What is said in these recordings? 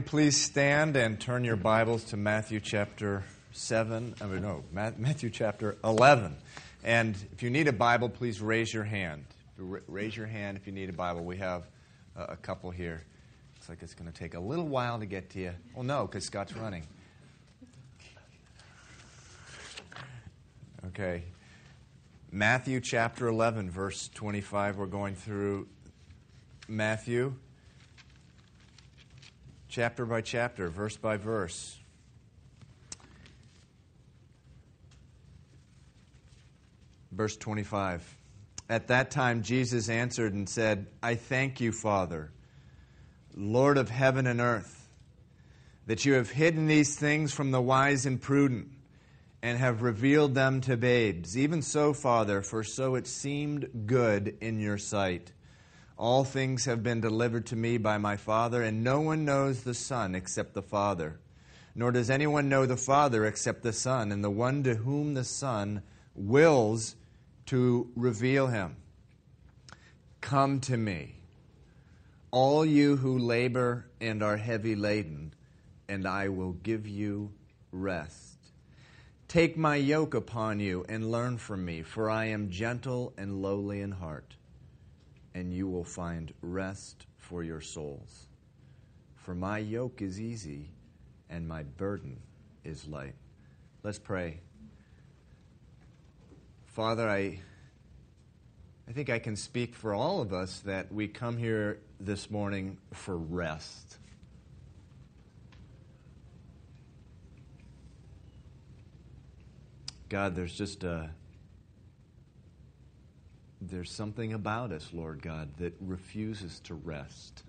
morning, please stand and turn your Bibles to Matthew chapter 7. I mean, no, Matthew chapter 11. And if you need a Bible, please raise your hand. Raise your hand if you need a Bible. We have a couple here. Looks like it's going to take a little while to get to you. Well, no, because Scott's running. Okay. Matthew chapter 11, verse 25. We're going through Matthew chapter by chapter, verse by verse. Verse 25. At that time, Jesus answered and said, I thank you, Father, Lord of heaven and earth, that you have hidden these things from the wise and prudent and have revealed them to babes. Even so, Father, for so it seemed good in your sight. All things have been delivered to me by my Father, and no one knows the Son except the Father. Nor does anyone know the Father except the Son, and the one to whom the Son wills to reveal him. Come to me, all you who labor and are heavy laden, and I will give you rest. Take my yoke upon you and learn from me, for I am gentle and lowly in heart and you will find rest for your souls. For my yoke is easy and my burden is light. Let's pray. Father, I, I think I can speak for all of us that we come here this morning for rest. God, there's just a there's something about us, Lord God, that refuses to rest.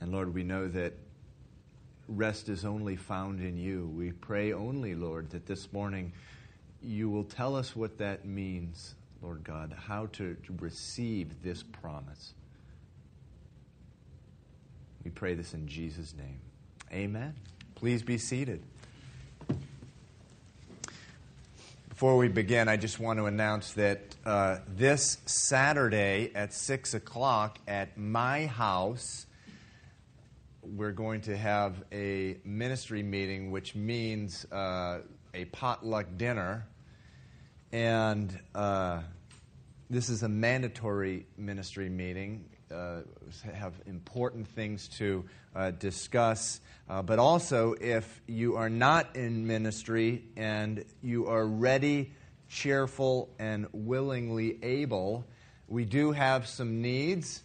And Lord, we know that rest is only found in you. We pray only, Lord, that this morning you will tell us what that means, Lord God, how to receive this promise. We pray this in Jesus' name. Amen. Please be seated. Before we begin, I just want to announce that uh, this Saturday at 6 o'clock at my house, we're going to have a ministry meeting, which means uh, a potluck dinner. And uh, this is a mandatory ministry meeting. Uh, have important things to uh, discuss. Uh, but also, if you are not in ministry and you are ready, cheerful, and willingly able, we do have some needs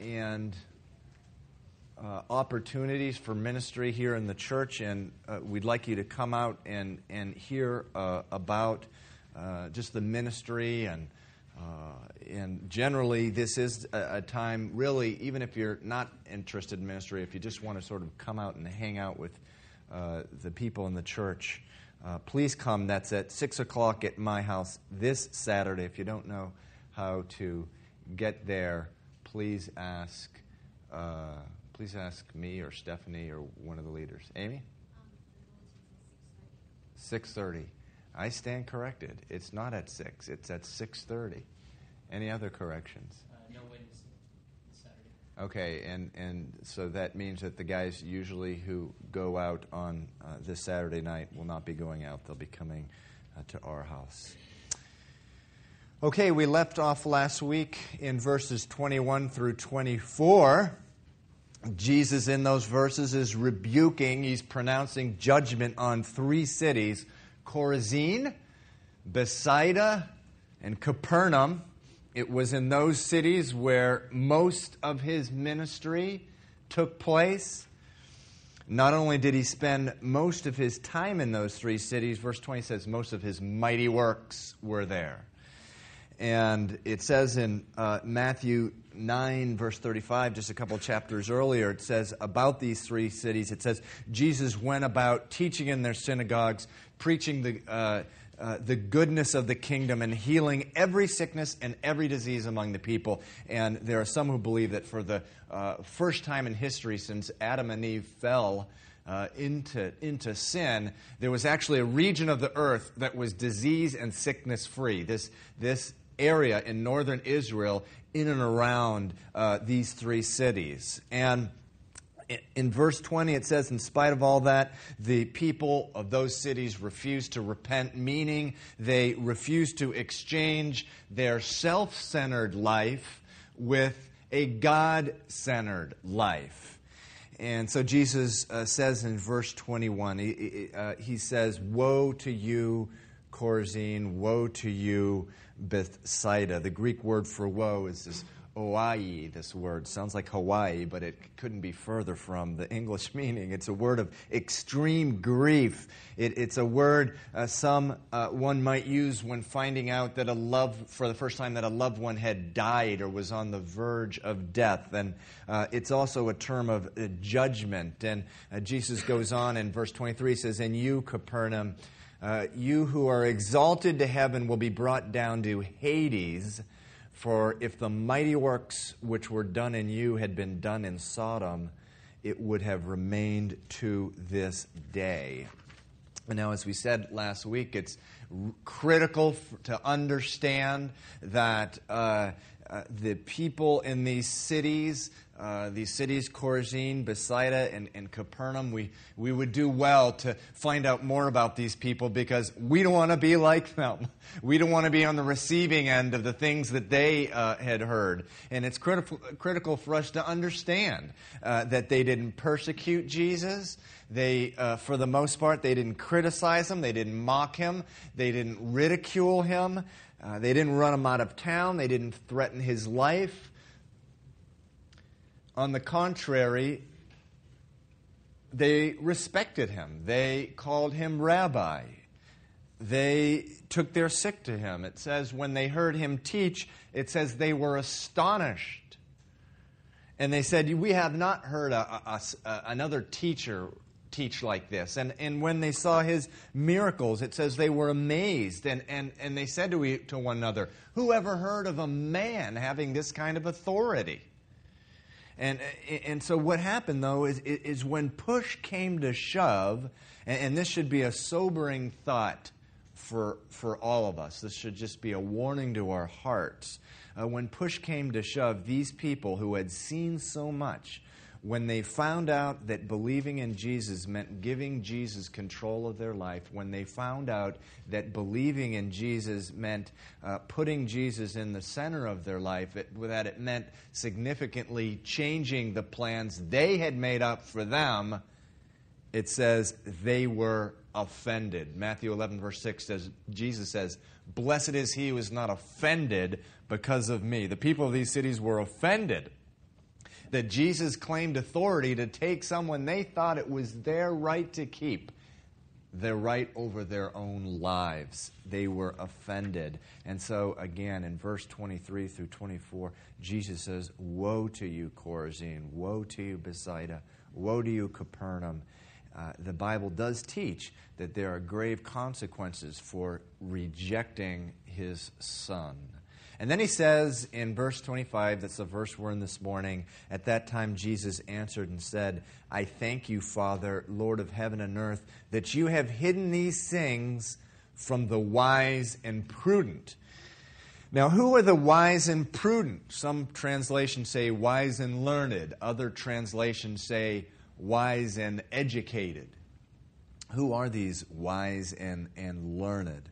and uh, opportunities for ministry here in the church, and uh, we'd like you to come out and, and hear uh, about just the ministry and and generally, this is a, a, time, really, even if you're not interested in ministry, if you just want to sort of come out and hang out with uh, the people in the church, uh, please come. That's at 6 o'clock at my house this Saturday. If you don't know how to get there, please ask. Uh, please ask me or Stephanie or one of the leaders. Amy? 6.30. I stand corrected. It's not at 6. It's at 6.30. Any other corrections? Uh, no witness Saturday. Okay, and, and so that means that the guys usually who go out on uh, this Saturday night will not be going out. They'll be coming uh, to our house. Okay, we left off last week in verses 21 through 24. Jesus, in those verses, is rebuking, he's pronouncing judgment on three cities Chorazin, Bethsaida, and Capernaum. It was in those cities where most of his ministry took place. Not only did he spend most of his time in those three cities, verse 20 says most of his mighty works were there. And it says in uh, Matthew 9, verse 35, just a couple chapters earlier, it says about these three cities, it says, Jesus went about teaching in their synagogues, preaching the, uh, uh, the goodness of the kingdom, and healing every sickness and every disease among the people. And there are some who believe that for the uh, first time in history since Adam and Eve fell, uh, into, into sin, there was actually a region of the earth that was disease and sickness free. This, this area in northern Israel, in and around uh, these three cities. And in verse 20, it says, In spite of all that, the people of those cities refused to repent, meaning they refused to exchange their self centered life with a God centered life. And so Jesus uh, says in verse 21, he, uh, he says, Woe to you, Chorazin, woe to you, Bethsaida. The Greek word for woe is this oai, this word. Sounds like Hawaii, but it couldn't be further from the English meaning. It's a word of extreme grief. It, it's a word uh, some uh, one might use when finding out that a love, for the first time, that a loved one had died or was on the verge of death. And uh, it's also a term of uh, judgment. And uh, Jesus goes on in verse 23, says, And you, Capernaum, uh, you who are exalted to heaven will be brought down to Hades. For if the mighty works which were done in you had been done in Sodom, it would have remained to this day. And now, as we said last week, it's critical to understand that uh, uh, the people in these cities uh, these cities, Chorazin, Bethsaida, and, and, Capernaum, we, we would do well to find out more about these people because we don't want to be like them. We don't want to be on the receiving end of the things that they uh, had heard. And it's critical, critical for us to understand uh, that they didn't persecute Jesus. They, uh, for the most part, they didn't criticize him. They didn't mock him. They didn't ridicule him. Uh, they didn't run him out of town. They didn't threaten his life. On the contrary, they respected him. They called him rabbi. They took their sick to him. It says when they heard him teach, it says they were astonished. And they said, We have not heard a, a, a, another teacher teach like this. And, and when they saw his miracles, it says they were amazed. And, and, and they said to, to one another, Who ever heard of a man having this kind of authority? And, and so what happened, though, is, is when push came to shove, and this should be a sobering thought for, for all of us. This should just be a warning to our hearts. Uh, when push came to shove, these people who had seen so much, when they found out that believing in Jesus meant giving Jesus control of their life, when they found out that believing in Jesus meant uh, putting Jesus in the center of their life, it, that it meant significantly changing the plans they had made up for them, it says they were offended. Matthew 11, verse 6 says, Jesus says, Blessed is he who is not offended because of me. The people of these cities were offended that Jesus claimed authority to take someone they thought it was their right to keep, their right over their own lives. They were offended. And so, again, in verse 23 through 24, Jesus says, Woe to you, Chorazin! Woe to you, Bethsaida! Woe to you, Capernaum! Uh, the Bible does teach that there are grave consequences for rejecting his son. And then he says in verse 25, that's the verse we're in this morning, at that time Jesus answered and said, I thank you, Father, Lord of heaven and earth, that you have hidden these things from the wise and prudent. Now, who are the wise and prudent? Some translations say wise and learned, other translations say wise and educated. Who are these wise and, and learned?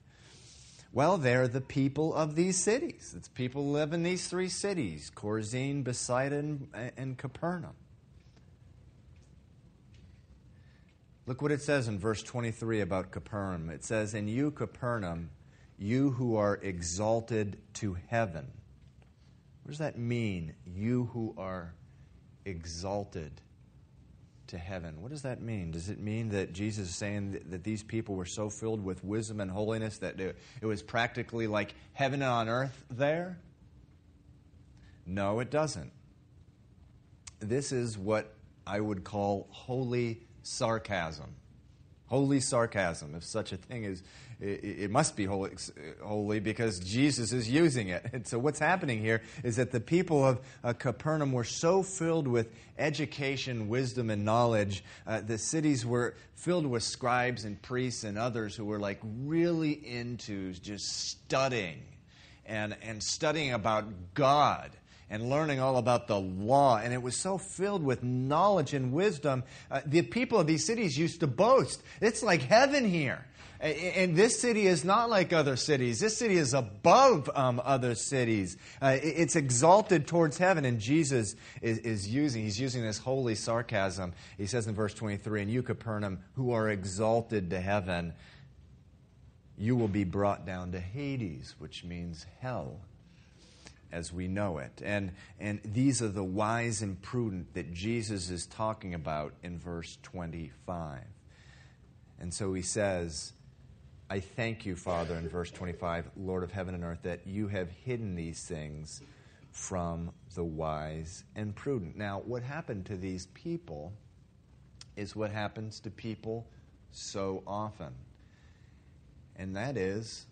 Well, they're the people of these cities. It's people who live in these three cities Chorazin, Bethsaida, and, and Capernaum. Look what it says in verse 23 about Capernaum. It says, And you, Capernaum, you who are exalted to heaven. What does that mean? You who are exalted to heaven. What does that mean? Does it mean that Jesus is saying that, that these people were so filled with wisdom and holiness that it, it was practically like heaven on earth there? No, it doesn't. This is what I would call holy sarcasm. Holy sarcasm, if such a thing is, it, must be holy, holy, because Jesus is using it. And so, what's happening here is that the people of uh, Capernaum were so filled with education, wisdom, and knowledge. Uh, the cities were filled with scribes and priests and others who were like really into just studying and, and studying about God and learning all about the law. And it was so filled with knowledge and wisdom. Uh, the people of these cities used to boast it's like heaven here. And this city is not like other cities. This city is above um, other cities. Uh, it's exalted towards heaven, and Jesus is, is, using, he's using this holy sarcasm. He says in verse 23, And you, Capernaum, who are exalted to heaven, you will be brought down to Hades, which means hell as we know it. And, and these are the wise and prudent that Jesus is talking about in verse 25. And so he says, I thank you, Father, in verse 25, Lord of heaven and earth, that you have hidden these things from the wise and prudent. Now, what happened to these people is what happens to people so often. And that is,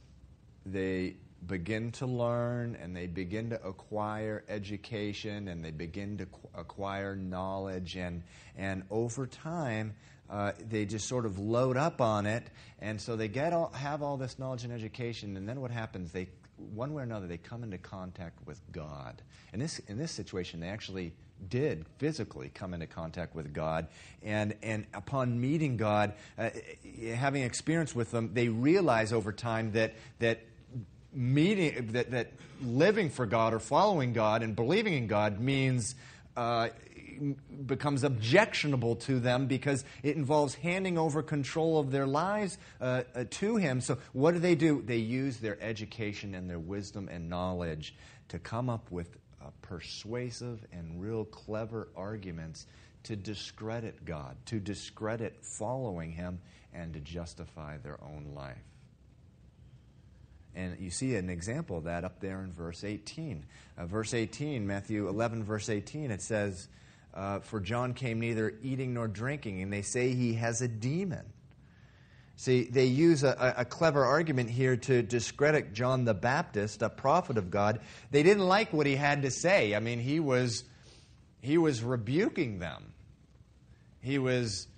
they begin to learn and they begin to acquire education and they begin to acquire knowledge. And, and over time, uh, they just sort of load up on it, and so they get all, have all this knowledge and education, and then what happens? They, one way or another, they come into contact with God. In this, in this situation, they actually did physically come into contact with God, and, and upon meeting God, uh, having experience with them, they realize over time that, that meeting that, that living for God or following God and believing in God means uh, becomes objectionable to them because it involves handing over control of their lives uh, uh, to Him. So, what do they do? They use their education and their wisdom and knowledge to come up with uh, persuasive and real clever arguments to discredit God, to discredit following Him, and to justify their own life. And you see an example of that up there in verse 18. Uh, verse 18, Matthew 11, verse 18, it says, uh, For John came neither eating nor drinking, and they say he has a demon. See, they use a, a, clever argument here to discredit John the Baptist, a prophet of God. They didn't like what he had to say. I mean, he was, he was rebuking them, he was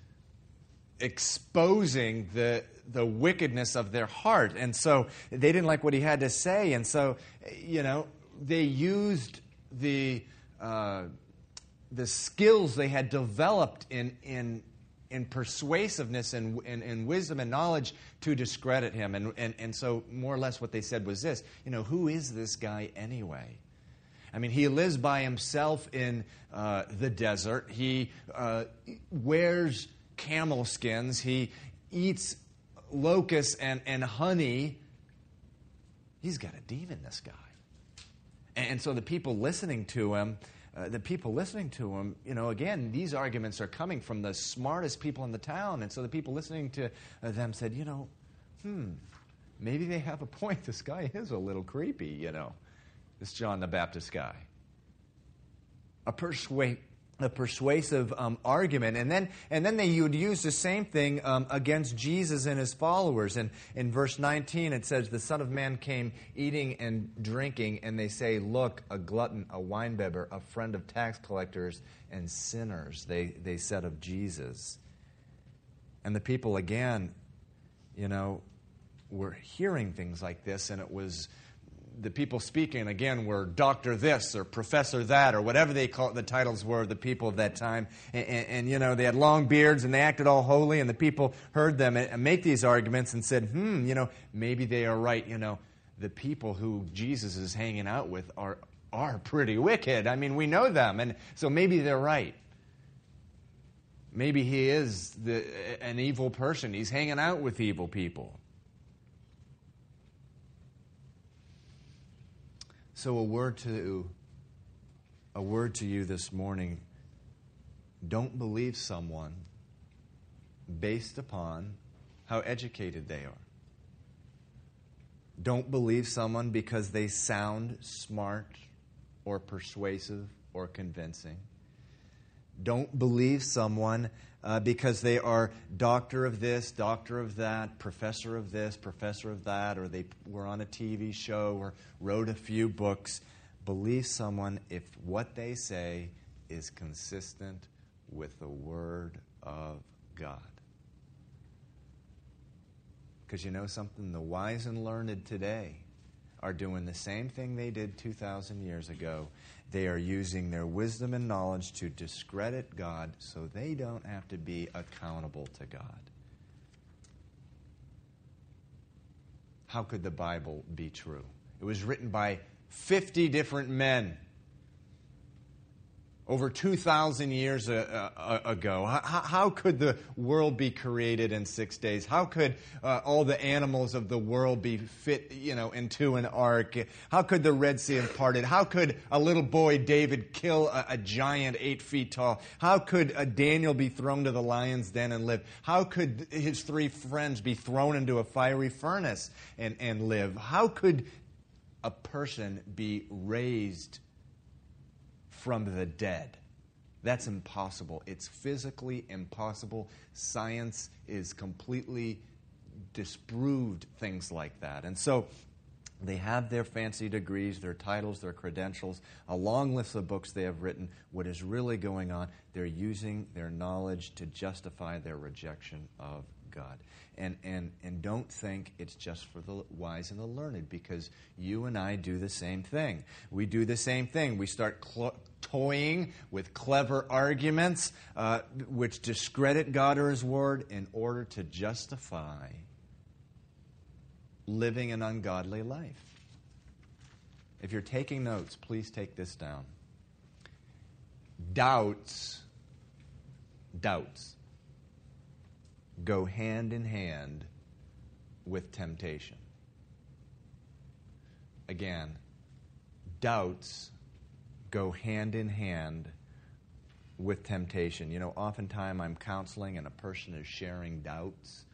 exposing the, the wickedness of their heart. And so they didn't like what he had to say. And so, you know, they used the. Uh, the skills they had developed in, in, in persuasiveness and, and, wisdom and knowledge to discredit him. And, and, and so, more or less, what they said was this you know, who is this guy anyway? I mean, he lives by himself in uh, the desert. He uh, wears camel skins. He eats locusts and, and honey. He's got a demon, this guy. And so the people listening to him, uh, the people listening to him, you know, again, these arguments are coming from the smartest people in the town. And so the people listening to uh, them said, you know, hmm, maybe they have a point. This guy is a little creepy, you know, this John the Baptist guy. A persuade a persuasive um, argument. And then, and then they would use the same thing um, against Jesus and his followers. And in verse 19, it says, The Son of Man came eating and drinking, and they say, Look, a glutton, a winebibber, a friend of tax collectors and sinners, they, they said of Jesus. And the people, again, you know, were hearing things like this, and it was the people speaking again were doctor this or professor that or whatever they call the titles were of the people of that time. And, and, and, you know they had long beards and they acted all holy and the people heard them make these arguments and said hmm you know maybe they are right you know. The people who jesus is hanging out with are are pretty wicked. I mean we know them and so maybe they're right. Maybe he is the, an evil person. He's hanging out with evil people So a word to a word to you this morning. Don't believe someone based upon how educated they are. Don't believe someone because they sound smart or persuasive or convincing. Don't believe someone uh, because they are doctor of this, doctor of that, professor of this, professor of that, or they were on a TV show or wrote a few books. Believe someone if what they say is consistent with the Word of God. Because you know something? The wise and learned today are doing the same thing they did 2,000 years ago. They are using their wisdom and knowledge to discredit God so they don't have to be accountable to God. How could the Bible be true? It was written by 50 different men over 2,000 years uh, uh, uh, ago. How, could the world be created in six days? How could uh, all the animals of the world be fit, you know, into an ark? How could the Red Sea have parted? How could a little boy, David, kill a, giant eight feet tall? How could Daniel be thrown to the lion's den and live? How could his three friends be thrown into a fiery furnace and, and live? How could a person be raised from the dead. That's impossible. It's physically impossible. Science is completely disproved things like that. And so they have their fancy degrees, their titles, their credentials, a long list of books they have written. What is really going on? They're using their knowledge to justify their rejection of God. And, and, and don't think it's just for the wise and the learned because you and I do the same thing. We do the same thing. We start cl- toying with clever arguments uh, which discredit God or His Word in order to justify living an ungodly life. If you're taking notes, please take this down. Doubts, doubts go hand in hand with temptation. Again, doubts go hand in hand with temptation. You know, oftentimes I'm counseling and a person is sharing doubts.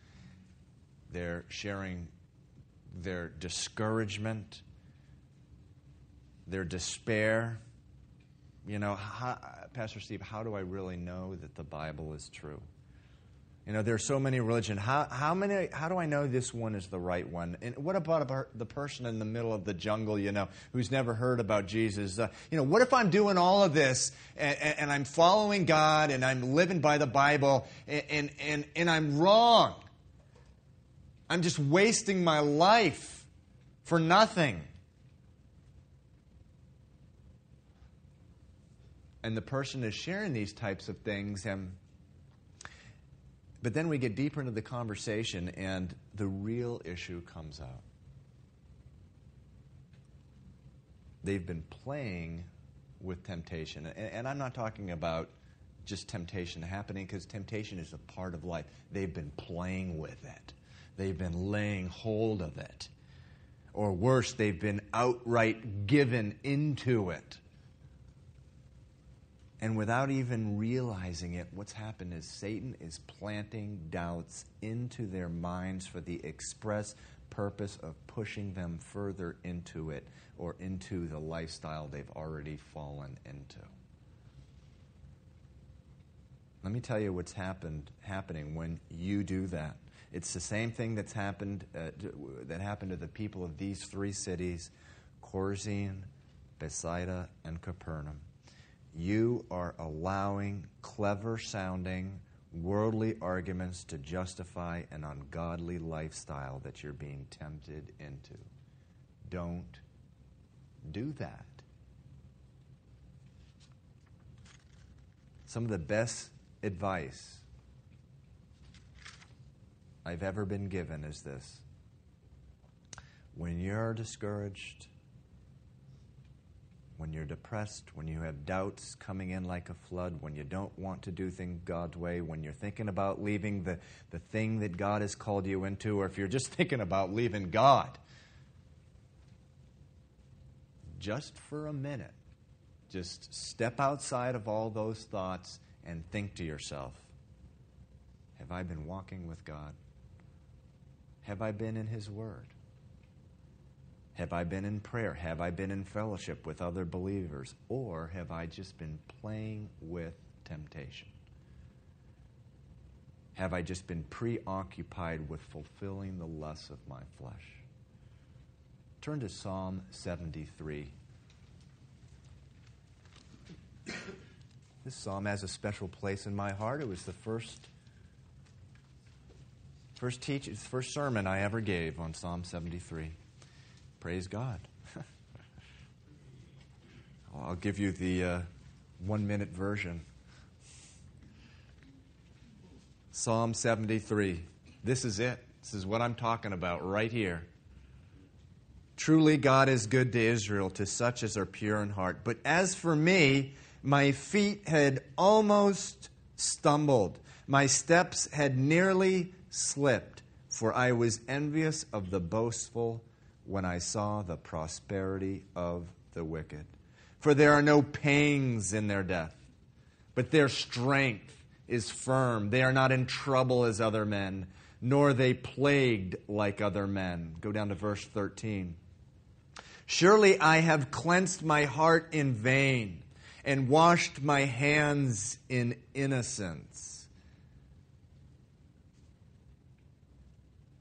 They're sharing their discouragement, their despair. You know, how, Pastor Steve, how do I really know that the Bible is true? You know, there's so many religions. How, how, many, how do I know this one is the right one? And what about the person in the middle of the jungle, you know, who's never heard about Jesus? Uh, you know, what if I'm doing all of this and, and, I'm following God and I'm living by the Bible and, and, and, and I'm wrong? I'm just wasting my life for nothing. And the person is sharing these types of things and but then we get deeper into the conversation, and the real issue comes out. They've been playing with temptation. And, and I'm not talking about just temptation happening, because temptation is a part of life. They've been playing with it, they've been laying hold of it. Or worse, they've been outright given into it. And without even realizing it, what's happened is Satan is planting doubts into their minds for the express purpose of pushing them further into it or into the lifestyle they've already fallen into. Let me tell you what's happened happening when you do that. It's the same thing that's happened uh, that happened to the people of these three cities, Chorazin, Bethsaida, and Capernaum you are allowing clever sounding, worldly arguments to justify an ungodly lifestyle that you're being tempted into. Don't do that. Some of the best advice I've ever been given is this when you're discouraged, when you're depressed, when you have doubts coming in like a flood, when you don't want to do things God's way, when you're thinking about leaving the, the thing that God has called you into, or if you're just thinking about leaving God, just for a minute, just step outside of all those thoughts and think to yourself Have I been walking with God? Have I been in His Word? Have I been in prayer? Have I been in fellowship with other believers? Or have I just been playing with temptation? Have I just been preoccupied with fulfilling the lusts of my flesh? Turn to Psalm 73. This psalm has a special place in my heart. It was the first first teach, first sermon I ever gave on Psalm 73. Praise God. I'll give you the uh, one minute version. Psalm 73. This is it. This is what I'm talking about right here. Truly, God is good to Israel, to such as are pure in heart. But as for me, my feet had almost stumbled, my steps had nearly slipped, for I was envious of the boastful when I saw the prosperity of the wicked. For there are no pangs in their death, but their strength is firm. They are not in trouble as other men, nor are they plagued like other men. Go down to verse 13. Surely I have cleansed my heart in vain and washed my hands in innocence.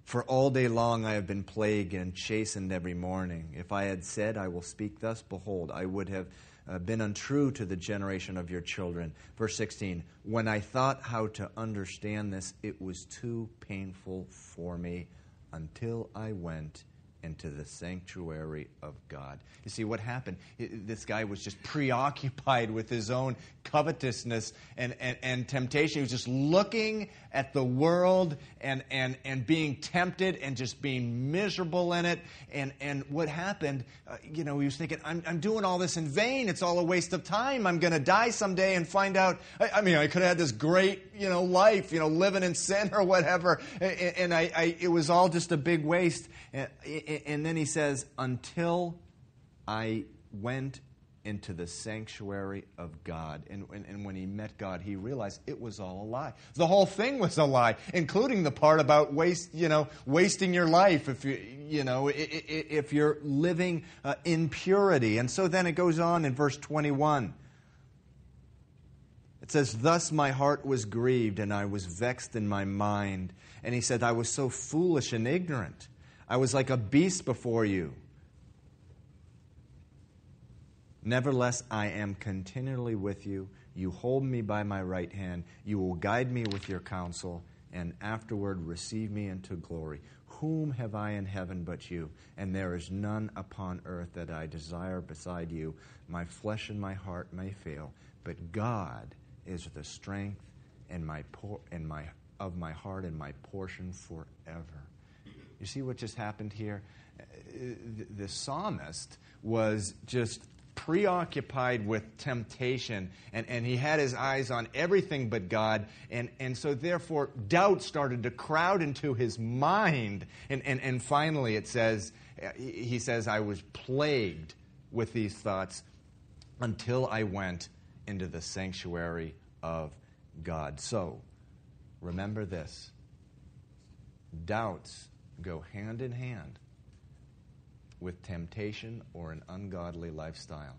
For all day long I have been plagued and chastened every morning. If I had said, I will speak thus, behold, I would have uh, been untrue to the generation of your children. Verse 16 When I thought how to understand this, it was too painful for me until I went into the sanctuary of God. You see, what happened? This guy was just preoccupied with his own covetousness and, and, and temptation. He was just looking at the world and, and, and being tempted and just being miserable in it. And, and what happened, uh, you know, he was thinking, I'm, I'm doing all this in vain. It's all a waste of time. I'm going to die someday and find out. I, I, mean, I could have had this great, you know, life, you know, living in sin or whatever. And, and I, I, it was all just a big waste. And, and then he says, until I went into the sanctuary of God. And, and, and, when he met God, he realized it was all a lie. The whole thing was a lie, including the part about waste, you know, wasting your life if you, you know, if you're living uh, in purity. And so then it goes on in verse 21. It says, Thus my heart was grieved, and I was vexed in my mind. And he said, I was so foolish and ignorant. I was like a beast before you. Nevertheless, I am continually with you. You hold me by my right hand. You will guide me with your counsel, and afterward receive me into glory. Whom have I in heaven but you? And there is none upon earth that I desire beside you. My flesh and my heart may fail, but God is the strength and my por- and my of my heart and my portion forever. You see what just happened here? Uh, the psalmist was just preoccupied with temptation and, and he had his eyes on everything but God. And, and so, therefore, doubt started to crowd into his mind. And, and, and finally, it says, he says, I was plagued with these thoughts until I went into the sanctuary of God. So, remember this doubts go hand in hand with temptation or an ungodly lifestyle.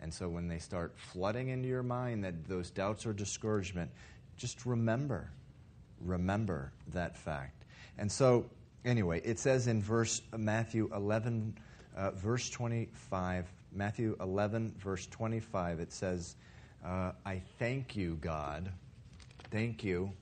And so when they start flooding into your mind that those doubts or discouragement, just remember, remember that fact. And so, anyway, it says in verse Matthew 11, uh, verse 25, Matthew 11, verse 25, it says, uh, I thank you, God, thank you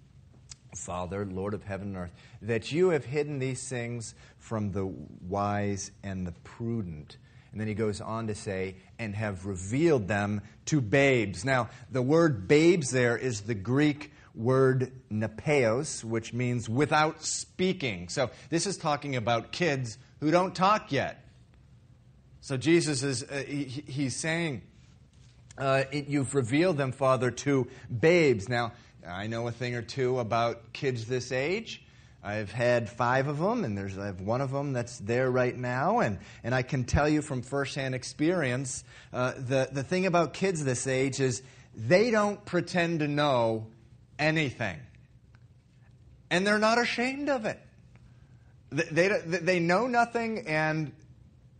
Father, Lord of heaven and earth, that you have hidden these things from the wise and the prudent. And then he goes on to say, and have revealed them to babes. Now, the word babes there is the Greek word nepeos, which means without speaking. So this is talking about kids who don't talk yet. So Jesus is, uh, he, he's saying, uh, it, you've revealed them, Father, to babes. Now, I know a thing or two about kids this age. I've had five of them, and there's I have one of them that's there right now, and, and I can tell you from firsthand experience uh, the, the thing about kids this age is they don't pretend to know anything, and they're not ashamed of it. They, they, they know nothing, and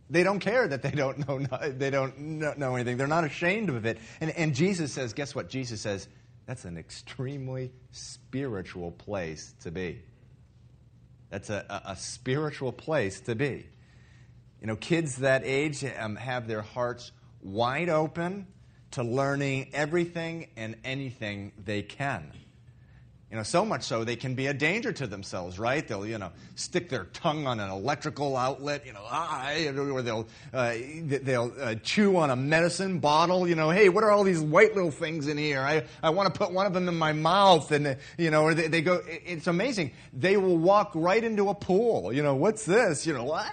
they don't care that they don't know they don't know anything. They're not ashamed of it. And, and Jesus says, guess what? Jesus says, that's an extremely spiritual place to be. That's a, a, a spiritual place to be. You know, kids that age um, have their hearts wide open to learning everything and anything they can. You know, so much so they can be a danger to themselves, right? They'll, you know, stick their tongue on an electrical outlet, you know, ah, or they'll uh, they'll uh, chew on a medicine bottle. You know, hey, what are all these white little things in here? I, I want to put one of them in my mouth, and you know, or they, they go. It's amazing. They will walk right into a pool. You know, what's this? You know, ah,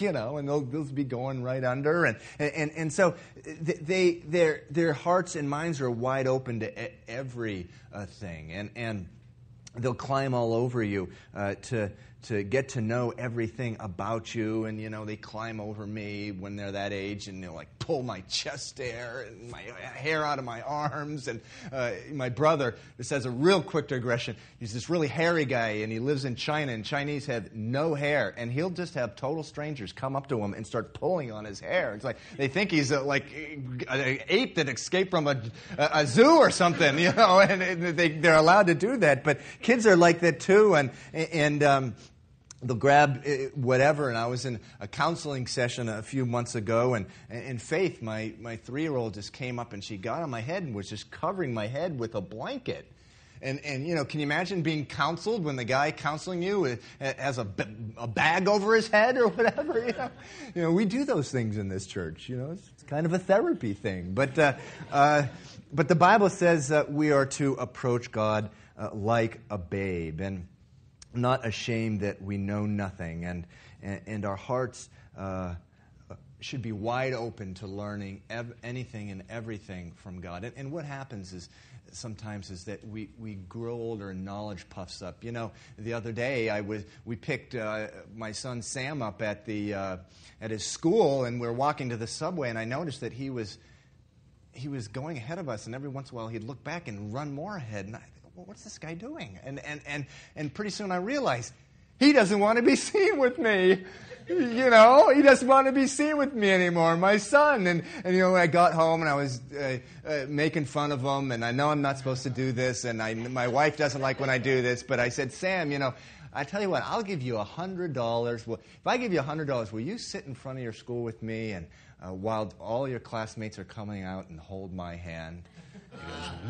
you know, and they'll, they'll be going right under, and and and so they their their hearts and minds are wide open to every uh, thing, and and they'll climb all over you uh, to to get to know everything about you. And, you know, they climb over me when they're that age and they'll like pull my chest hair and my hair out of my arms. And uh, my brother, this has a real quick digression. He's this really hairy guy and he lives in China and Chinese have no hair. And he'll just have total strangers come up to him and start pulling on his hair. It's like they think he's a, like an ape that escaped from a, a zoo or something, you know, and they, they're allowed to do that. But kids are like that too. And, and, um, they'll grab eh, whatever. And I was in a counseling session a few months ago, and in Faith, my, my three year old just came up and she got on my head and was just covering my head with a blanket. And, and you know, can you imagine being counseled when the guy counseling you eh, has a, a bag over his head or whatever? You know? you know, we do those things in this church. You know, it's, it's kind of a therapy thing. But, uh, uh, but the Bible says that we are to approach God uh, like a babe. And not ashamed that we know nothing, and, and, and our hearts uh, should be wide open to learning ev- anything and everything from God. And, and, what happens is sometimes is that we, we grow older and knowledge puffs up. You know, the other day I was we picked uh, my son Sam up at the uh, at his school, and we are walking to the subway, and I noticed that he was he was going ahead of us, and every once in a while he'd look back and run more ahead. And well, what's this guy doing? And, and, and, and pretty soon I realized he doesn't want to be seen with me. You know, he doesn't want to be seen with me anymore, my son. And, and you know, I got home and I was uh, uh, making fun of him, and I know I'm not supposed to do this, and I, my wife doesn't like when I do this, but I said, Sam, you know, I tell you what, I'll give you $100. Well, if I give you $100, will you sit in front of your school with me and uh, while all your classmates are coming out and hold my hand?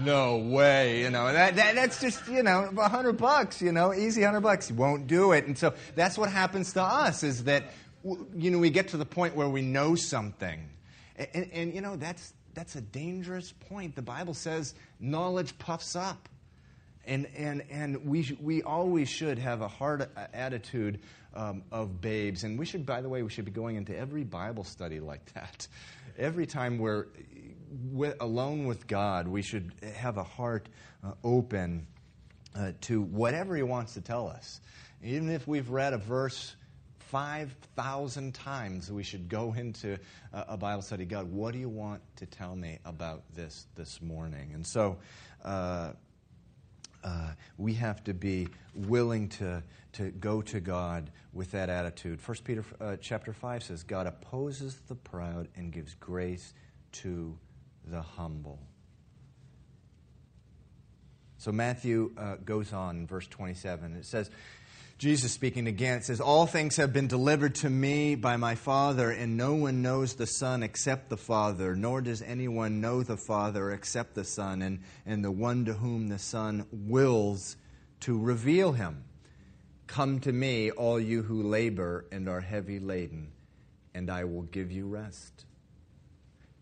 No way, you know. That, that, that's just, you know, a hundred bucks, you know, easy hundred bucks. You won't do it. And so that's what happens to us is that, you know, we get to the point where we know something. And, and, and you know, that's, that's a dangerous point. The Bible says knowledge puffs up. And, and, and we, we always should have a hard attitude um, of babes. And we should, by the way, we should be going into every Bible study like that. Every time we're with, alone with God, we should have a heart uh, open uh, to whatever He wants to tell us. Even if we've read a verse 5,000 times, we should go into a, Bible study. God, what do you want to tell me about this this morning? And so, uh, uh, we have to be willing to, to go to God with that attitude. 1 Peter uh, chapter 5 says, God opposes the proud and gives grace to the humble. So Matthew uh, goes on in verse 27. It says, Jesus speaking again, it says, All things have been delivered to me by my Father, and no one knows the Son except the Father, nor does anyone know the Father except the Son, and, and the one to whom the Son wills to reveal him. Come to me, all you who labor and are heavy laden, and I will give you rest.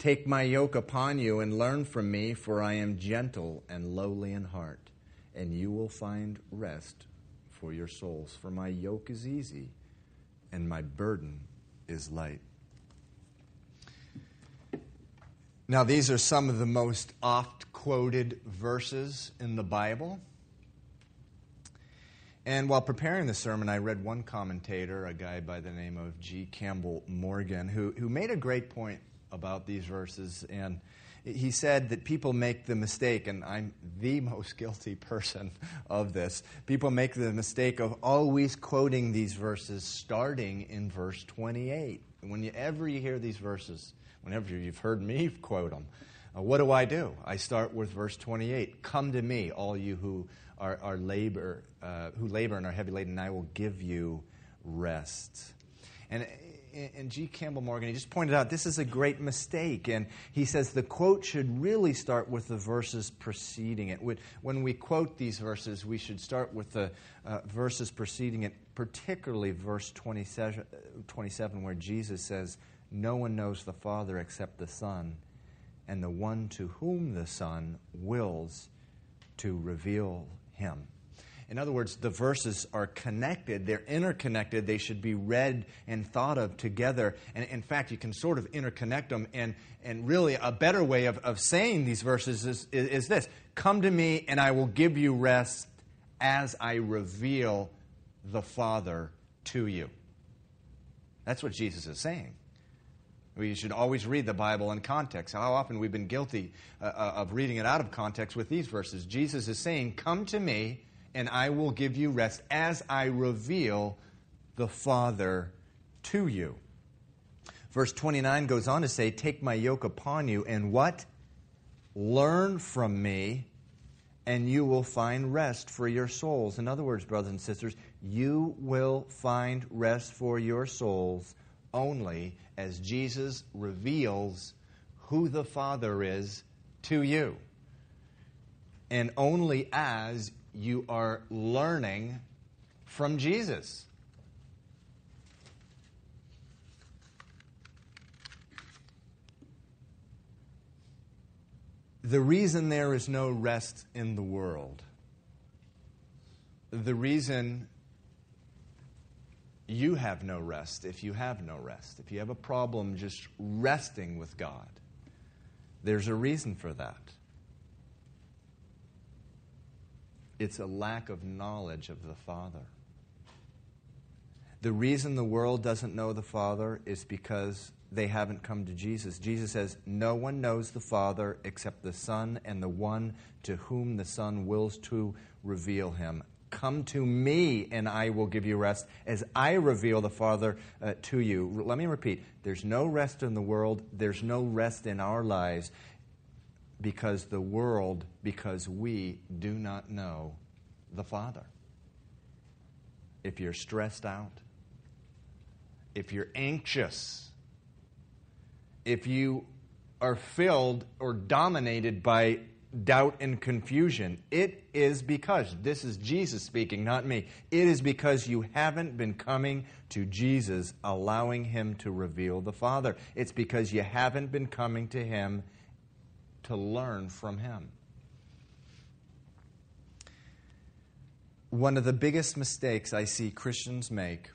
Take my yoke upon you and learn from me, for I am gentle and lowly in heart, and you will find rest for your souls. For my yoke is easy and my burden is light. Now, these are some of the most oft quoted verses in the Bible. And while preparing the sermon, I read one commentator, a guy by the name of G. Campbell Morgan, who, who made a great point about these verses. And he said that people make the mistake, and I'm the most guilty person of this. People make the mistake of always quoting these verses starting in verse 28. Whenever you hear these verses, whenever you've heard me quote them, uh, what do I do? I start with verse 28. Come to me, all you who are, are labor, uh, who labor and are heavy laden, and I will give you rest. And and G. Campbell Morgan, he just pointed out this is a great mistake. And he says the quote should really start with the verses preceding it. When we quote these verses, we should start with the uh, verses preceding it, particularly verse 27, 27, where Jesus says, No one knows the Father except the Son, and the one to whom the Son wills to reveal him. In other words, the verses are connected, they're interconnected, they should be read and thought of together. And in fact, you can sort of interconnect them. And, and really, a better way of, of saying these verses is, is, is this Come to me, and I will give you rest as I reveal the Father to you. That's what Jesus is saying. We should always read the Bible in context. How often we've been guilty uh, uh of reading it out of context with these verses. Jesus is saying, Come to me, and I will give you rest as I reveal the Father to you. Verse 29 goes on to say, Take my yoke upon you, and what? Learn from me, and you will find rest for your souls. In other words, brothers and sisters, you will find rest for your souls only as Jesus reveals who the Father is to you. And only as you are learning from Jesus. The reason there is no rest in the world, the reason you have no rest if you have no rest, if you have a problem just resting with God, there's a reason for that. It's a lack of knowledge of the Father. The reason the world doesn't know the Father is because they haven't come to Jesus. Jesus says, No one knows the Father except the Son and the one to whom the Son wills to reveal him. Come to me, and I will give you rest as I reveal the Father uh, to you. Let me repeat there's no rest in the world, there's no rest in our lives because the world, because we do not know the Father. If you're stressed out, if you're anxious, if you are filled or dominated by doubt and confusion, it is because, this is Jesus speaking, not me, it is because you haven't been coming to Jesus, allowing Him to reveal the Father. It's because you haven't been coming to Him to learn from him. One of the biggest mistakes I see Christians make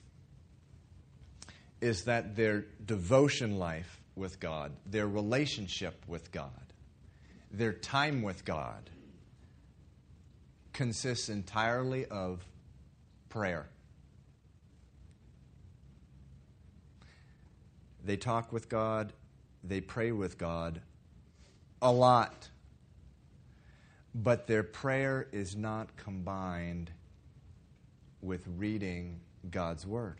is that their devotion life with God, their relationship with God, their time with God consists entirely of prayer. They talk with God, they pray with God, a lot. But their prayer is not combined with reading God's Word.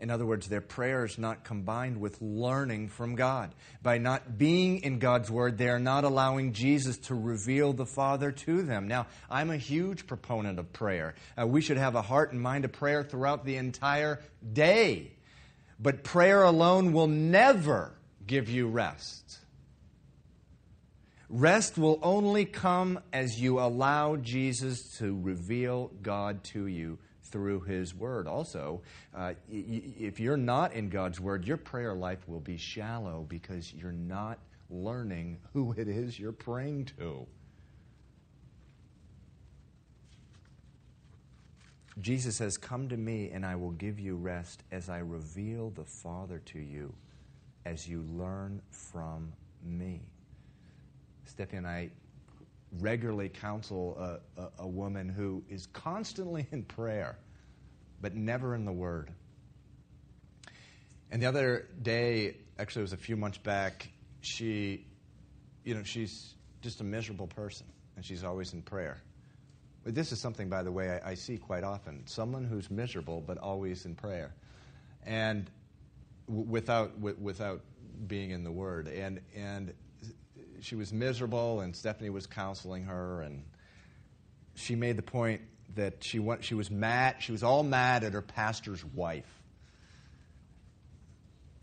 In other words, their prayer is not combined with learning from God. By not being in God's Word, they are not allowing Jesus to reveal the Father to them. Now, I'm a huge proponent of prayer. Uh, we should have a heart and mind of prayer throughout the entire day. But prayer alone will never give you rest. Rest will only come as you allow Jesus to reveal God to you through His Word. Also, uh, if you're not in God's Word, your prayer life will be shallow because you're not learning who it is you're praying to. Jesus says, Come to me and I will give you rest as I reveal the Father to you, as you learn from me. Stephanie and I regularly counsel a, a, a, woman who is constantly in prayer, but never in the Word. And the other day, actually, it was a few months back, she, you know, she's just a miserable person, and she's always in prayer. But this is something, by the way, I, I see quite often someone who's miserable, but always in prayer. And w- without, w- without being in the Word. And, and she was miserable, and Stephanie was counseling her, and she made the point that she went, she was mad. She was all mad at her pastor's wife.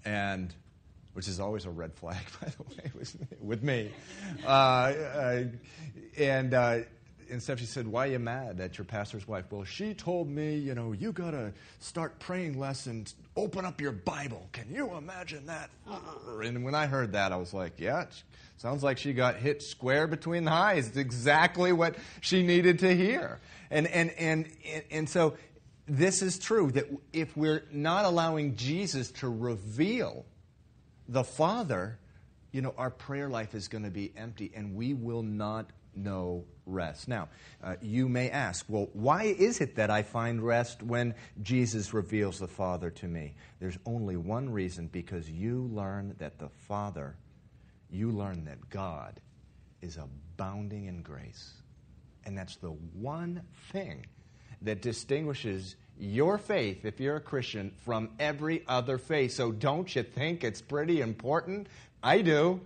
and which is always a red flag, by the way, with, with me. Uh, uh, and uh, and Stephanie said, "Why are you mad at your pastor's wife?" Well, she told me, you know, you got to start praying less and open up your Bible. Can you imagine that? And when I heard that, I was like, "Yeah, sounds like she got hit square between the eyes. It's exactly what she needed to hear." And and and and, and so this is true that if we're not allowing Jesus to reveal the Father, you know, our prayer life is going to be empty and we will not know rest. Now, uh, you may ask, well, why is it that I find rest when Jesus reveals the Father to me? There's only one reason because you learn that the Father, you learn that God is abounding in grace. And that's the one thing that distinguishes your faith, if you're a Christian, from every other faith. So don't you think it's pretty important? I do.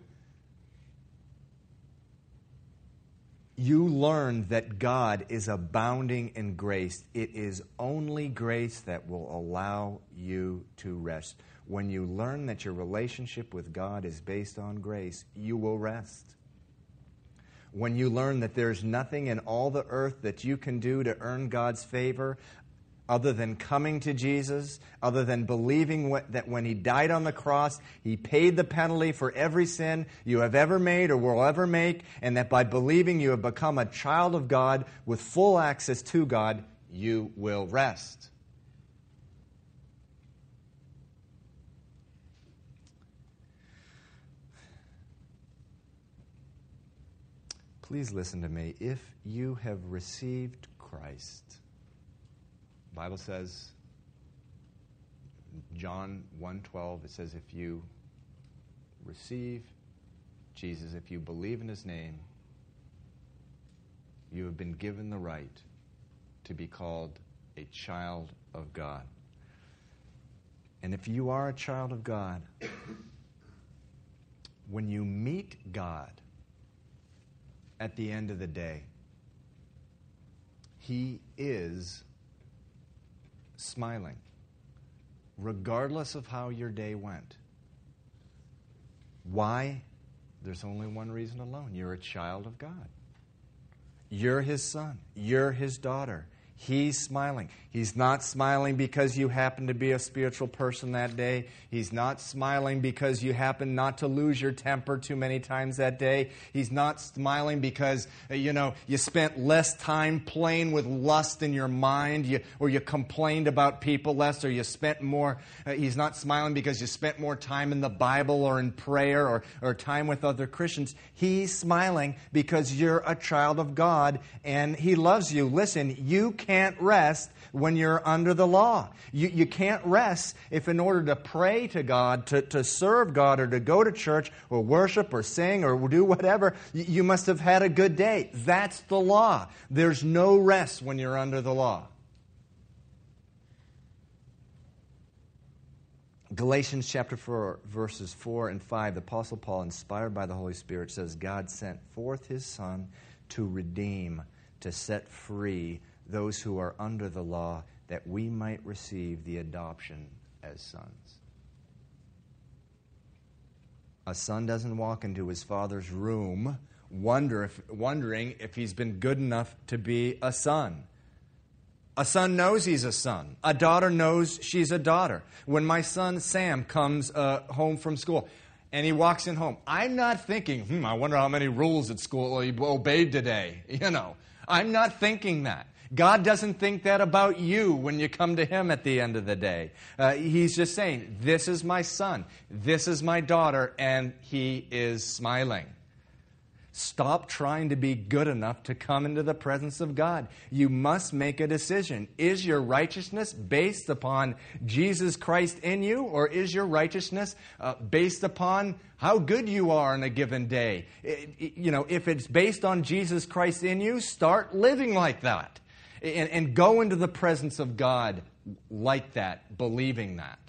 You learn that God is abounding in grace. It is only grace that will allow you to rest. When you learn that your relationship with God is based on grace, you will rest when you learn that there's nothing in all the earth that you can do to earn God's favor other than coming to Jesus, other than believing what, that when He died on the cross, He paid the penalty for every sin you have ever made or will ever make, and that by believing you have become a child of God with full access to God, you will rest. Please listen to me. If you have received Christ, Bible says John 1:12 it says if you receive Jesus, if you believe in his name, you have been given the right to be called a child of God. And if you are a child of God, when you meet God, at the end of the day. He is smiling, regardless of how your day went. Why? There's only one reason alone you're a child of God. You're his son, you're his daughter. He's smiling. He's not smiling because you happen to be a spiritual person that day. He's not smiling because you happen not to lose your temper too many times that day. He's not smiling because, uh, you know, you spent less time playing with lust in your mind you, or you complained about people less or you spent more. Uh, he's not smiling because you spent more time in the Bible or in prayer or, or time with other Christians. He's smiling because you're a child of God and He loves you. Listen, you can't rest when you're under the law. You, you can't rest if, in order to pray to God, to, to serve God, or to go to church, or worship, or sing, or do whatever, you, you must have had a good day. That's the law. There's no rest when you're under the law. Galatians chapter 4, verses 4 and 5, the Apostle Paul, inspired by the Holy Spirit, says, God sent forth his Son to redeem, to set free those who are under the law, that we might receive the adoption as sons. A son doesn't walk into his father's room wonder if, wondering if he's been good enough to be a son. A son knows he's a son. A daughter knows she's a daughter. When my son Sam comes uh, home from school and he walks in home, I'm not thinking, hmm, I wonder how many rules at school he obeyed today. You know, I'm not thinking that. God doesn't think that about you when you come to Him at the end of the day. Uh, he's just saying, This is my son, this is my daughter, and He is smiling. Stop trying to be good enough to come into the presence of God. You must make a decision. Is your righteousness based upon Jesus Christ in you, or is your righteousness uh, based upon how good you are in a given day? It, it, you know, if it's based on Jesus Christ in you, start living like that and, and go into the presence of God like that, believing that.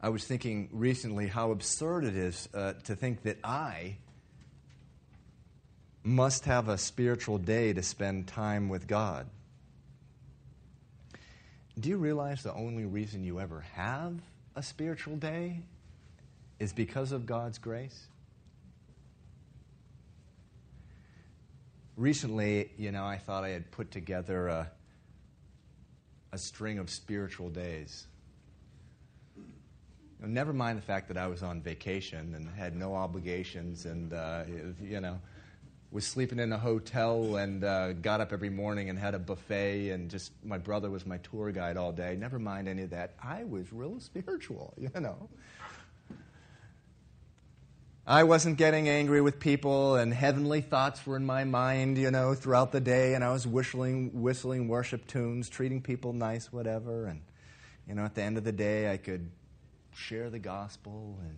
I was thinking recently how absurd it is uh, to think that I must have a spiritual day to spend time with God. Do you realize the only reason you ever have a spiritual day is because of God's grace? Recently, you know, I thought I had put together a, a string of spiritual days. Never mind the fact that I was on vacation and had no obligations and, uh, you know, was sleeping in a hotel and uh, got up every morning and had a buffet and just my brother was my tour guide all day. Never mind any of that. I was real spiritual, you know. I wasn't getting angry with people, and heavenly thoughts were in my mind, you know, throughout the day, and I was whistling, whistling worship tunes, treating people nice, whatever. And, you know, at the end of the day, I could share the gospel and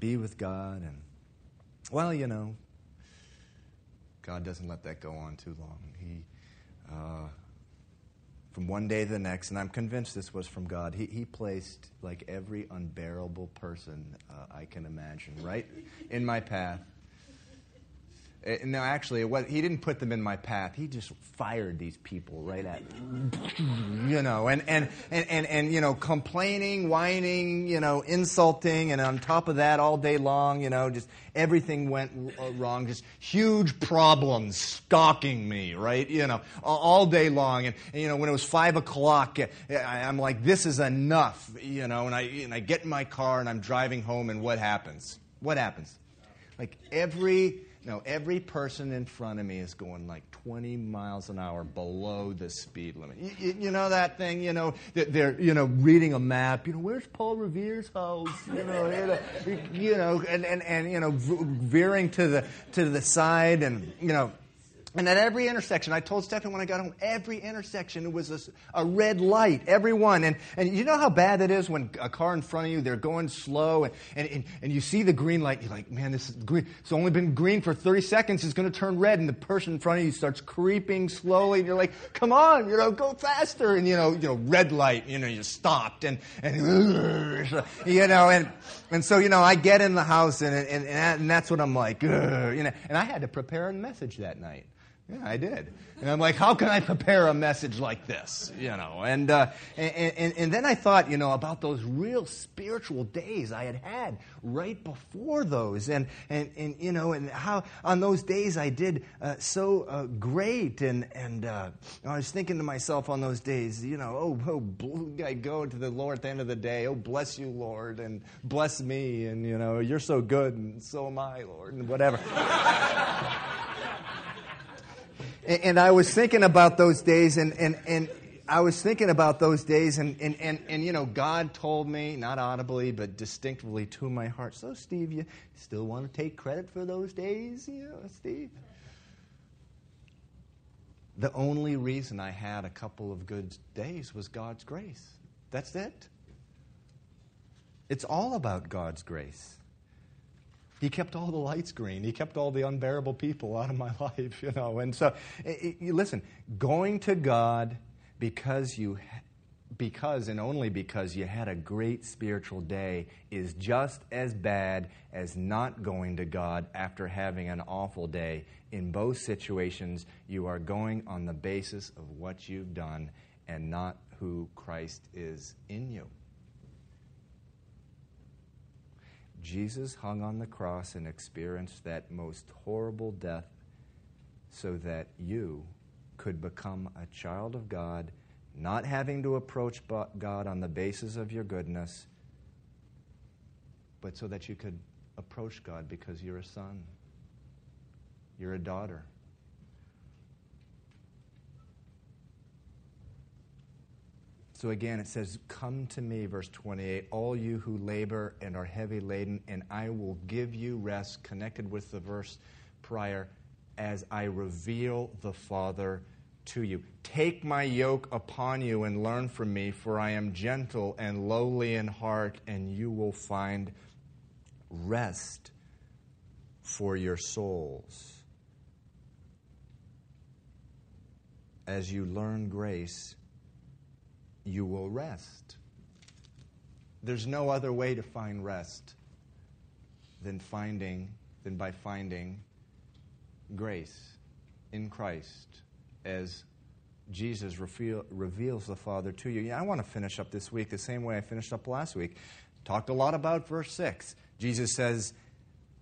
be with God. And, well, you know, God doesn't let that go on too long. He, uh, from one day to the next, and I'm convinced this was from God, he, he placed like every unbearable person uh, I can imagine right in my path. Uh, no, actually, was, he didn't put them in my path. He just fired these people right at me. You know, and, and, and, and, and, you know, complaining, whining, you know, insulting, and on top of that, all day long, you know, just everything went uh, wrong. Just huge problems stalking me, right? You know, all day long. And, and you know, when it was five o'clock, uh, I'm like, this is enough, you know, and I, and I get in my car and I'm driving home, and what happens? What happens? Like every you know, every person in front of me is going like 20 miles an hour below the speed limit. You, you, know that thing, you know, they're, you know, reading a map, you know, where's Paul Revere's house? You know, you know, you know and, and, and, you know, veering to the, to the side and, you know, and at every intersection, I told Stephanie when I got home, every intersection was a, a, red light, every one. And, and you know how bad it is when a car in front of you, they're going slow, and, and, and you see the green light, you're like, man, this is green. It's only been green for 30 seconds, it's going to turn red, and the person in front of you starts creeping slowly, and you're like, come on, you know, go faster. And, you know, you know red light, you know, you stopped, and, and you know, and, and so, you know, I get in the house, and, and, and that's what I'm like, you know, and I had to prepare a message that night. Yeah, I did. And I'm like, how can I prepare a message like this? You know, and, uh, and, and, and, then I thought, you know, about those real spiritual days I had had right before those. And, and, and you know, and how on those days I did uh, so uh, great. And, and uh, I was thinking to myself on those days, you know, oh, oh, I go to the Lord at the end of the day. Oh, bless you, Lord, and bless me. And, you know, you're so good, and so am I, Lord, and whatever. And, and I was thinking about those days, and, and, and I was thinking about those days, and, and, and, and, you know, God told me, not audibly, but distinctly to my heart, so, Steve, you still want to take credit for those days? You know, Steve? The only reason I had a couple of good days was God's grace. That's it. It's all about God's grace. He kept all the lights green. He kept all the unbearable people out of my life, you know. And so, it, it, listen, going to God because you, because and only because you had a great spiritual day is just as bad as not going to God after having an awful day. In both situations, you are going on the basis of what you've done and not who Christ is in you. Jesus hung on the cross and experienced that most horrible death so that you could become a child of God, not having to approach God on the basis of your goodness, but so that you could approach God because you're a son, you're a daughter. So again, it says, Come to me, verse 28, all you who labor and are heavy laden, and I will give you rest, connected with the verse prior, as I reveal the Father to you. Take my yoke upon you and learn from me, for I am gentle and lowly in heart, and you will find rest for your souls. As you learn grace, you will rest. There's no other way to find rest than finding than by finding grace in Christ as Jesus reveal, reveals the Father to you. Yeah, I want to finish up this week the same way I finished up last week. Talked a lot about verse 6. Jesus says,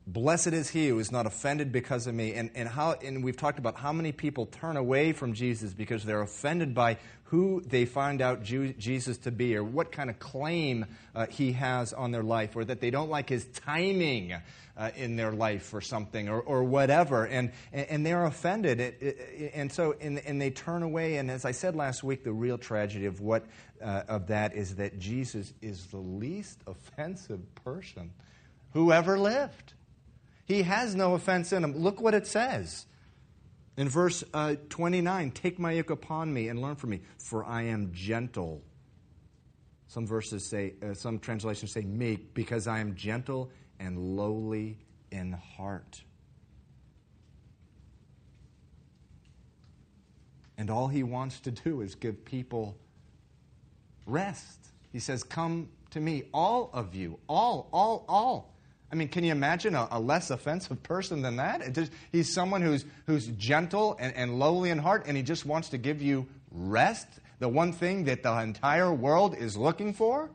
Blessed is he who is not offended because of me. And, and, how, and we've talked about how many people turn away from Jesus because they're offended by who they find out Jesus to be or what kind of claim uh, he has on their life or that they don't like his timing uh, in their life or something or, or whatever. And, and they're offended. And so and, and they turn away. And as I said last week, the real tragedy of, what, uh, of that is that Jesus is the least offensive person who ever lived. He has no offense in him. Look what it says. In verse uh, 29, take my yoke upon me and learn from me, for I am gentle. Some verses say, uh, some translations say meek, because I am gentle and lowly in heart. And all he wants to do is give people rest. He says, Come to me, all of you, all, all, all. I mean, can you imagine a, a less offensive person than that? Just, he's someone who's, who's gentle and, and lowly in heart, and he just wants to give you rest, the one thing that the entire world is looking for.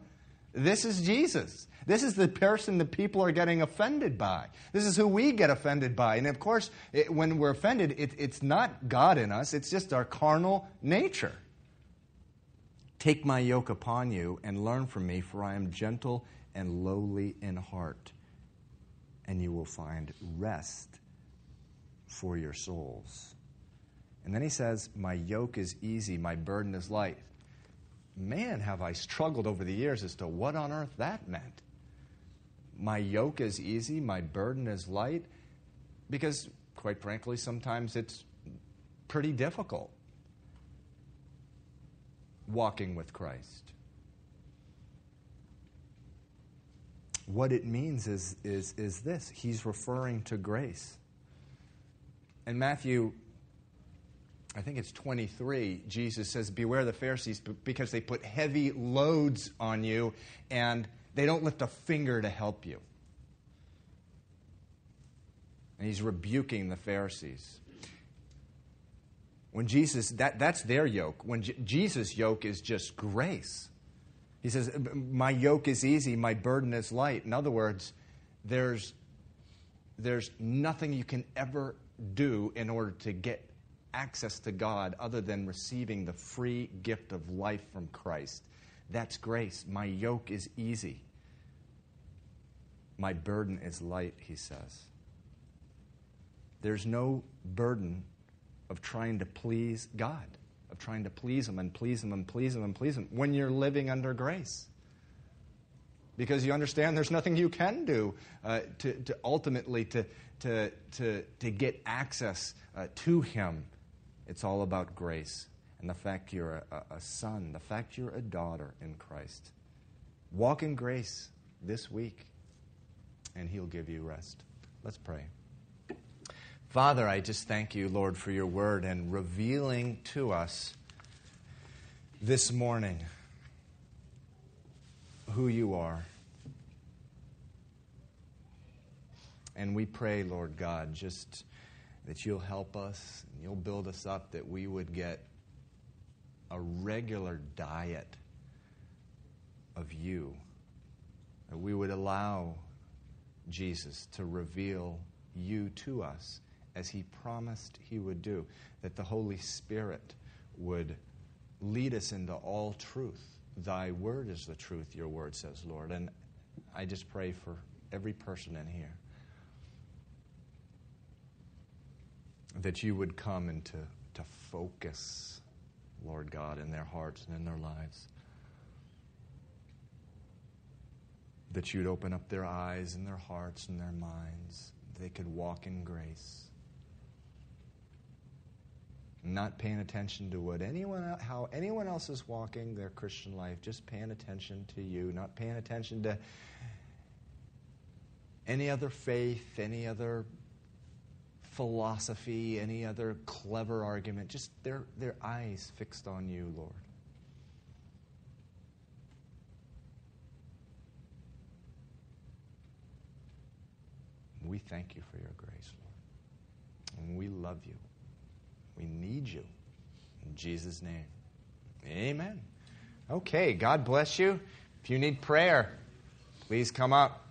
This is Jesus. This is the person that people are getting offended by. This is who we get offended by. And of course, it, when we're offended, it, it's not God in us, it's just our carnal nature. Take my yoke upon you and learn from me, for I am gentle and lowly in heart and you will find rest for your souls. And then he says, My yoke is easy, my burden is light. Man, have I struggled over the years as to what on earth that meant. My yoke is easy, my burden is light, because, quite frankly, sometimes it's pretty difficult walking with Christ. What it means is, is, is this He's referring to grace. In Matthew, I think it's 23, Jesus says, Beware the Pharisees because they put heavy loads on you and they don't lift a finger to help you. And he's rebuking the Pharisees. When Jesus, that, that's their yoke. When Jesus' yoke is just grace. He says, My yoke is easy, my burden is light. In other words, there's, there's nothing you can ever do in order to get access to God other than receiving the free gift of life from Christ. That's grace. My yoke is easy. My burden is light, he says. There's no burden of trying to please God trying to please Him and please Him and please Him and please Him when you're living under grace. Because you understand there's nothing you can do uh, to, to, ultimately to, to, to, to get access uh, to Him. It's all about grace and the fact you're a, a son, the fact you're a daughter in Christ. Walk in grace this week, and He'll give you rest. Let's pray. Father, I just thank you, Lord, for your word and revealing to us this morning who you are. And we pray, Lord God, just that you'll help us and you'll build us up, that we would get a regular diet of you, that we would allow Jesus to reveal you to us as he promised he would do, that the Holy Spirit would lead us into all truth. Thy word is the truth, your word says, Lord. And I just pray for every person in here that you would come and to, to focus, Lord God, in their hearts and in their lives. That you'd open up their eyes and their hearts and their minds. They could walk in grace not paying attention to what anyone how anyone else is walking their Christian life, just paying attention to you, not paying attention to any other faith, any other philosophy, any other clever argument, just their, their eyes fixed on you, Lord. We thank you for your grace, Lord. And we love you. We need you. In Jesus' name. Amen. Okay, God bless you. If you need prayer, please come up.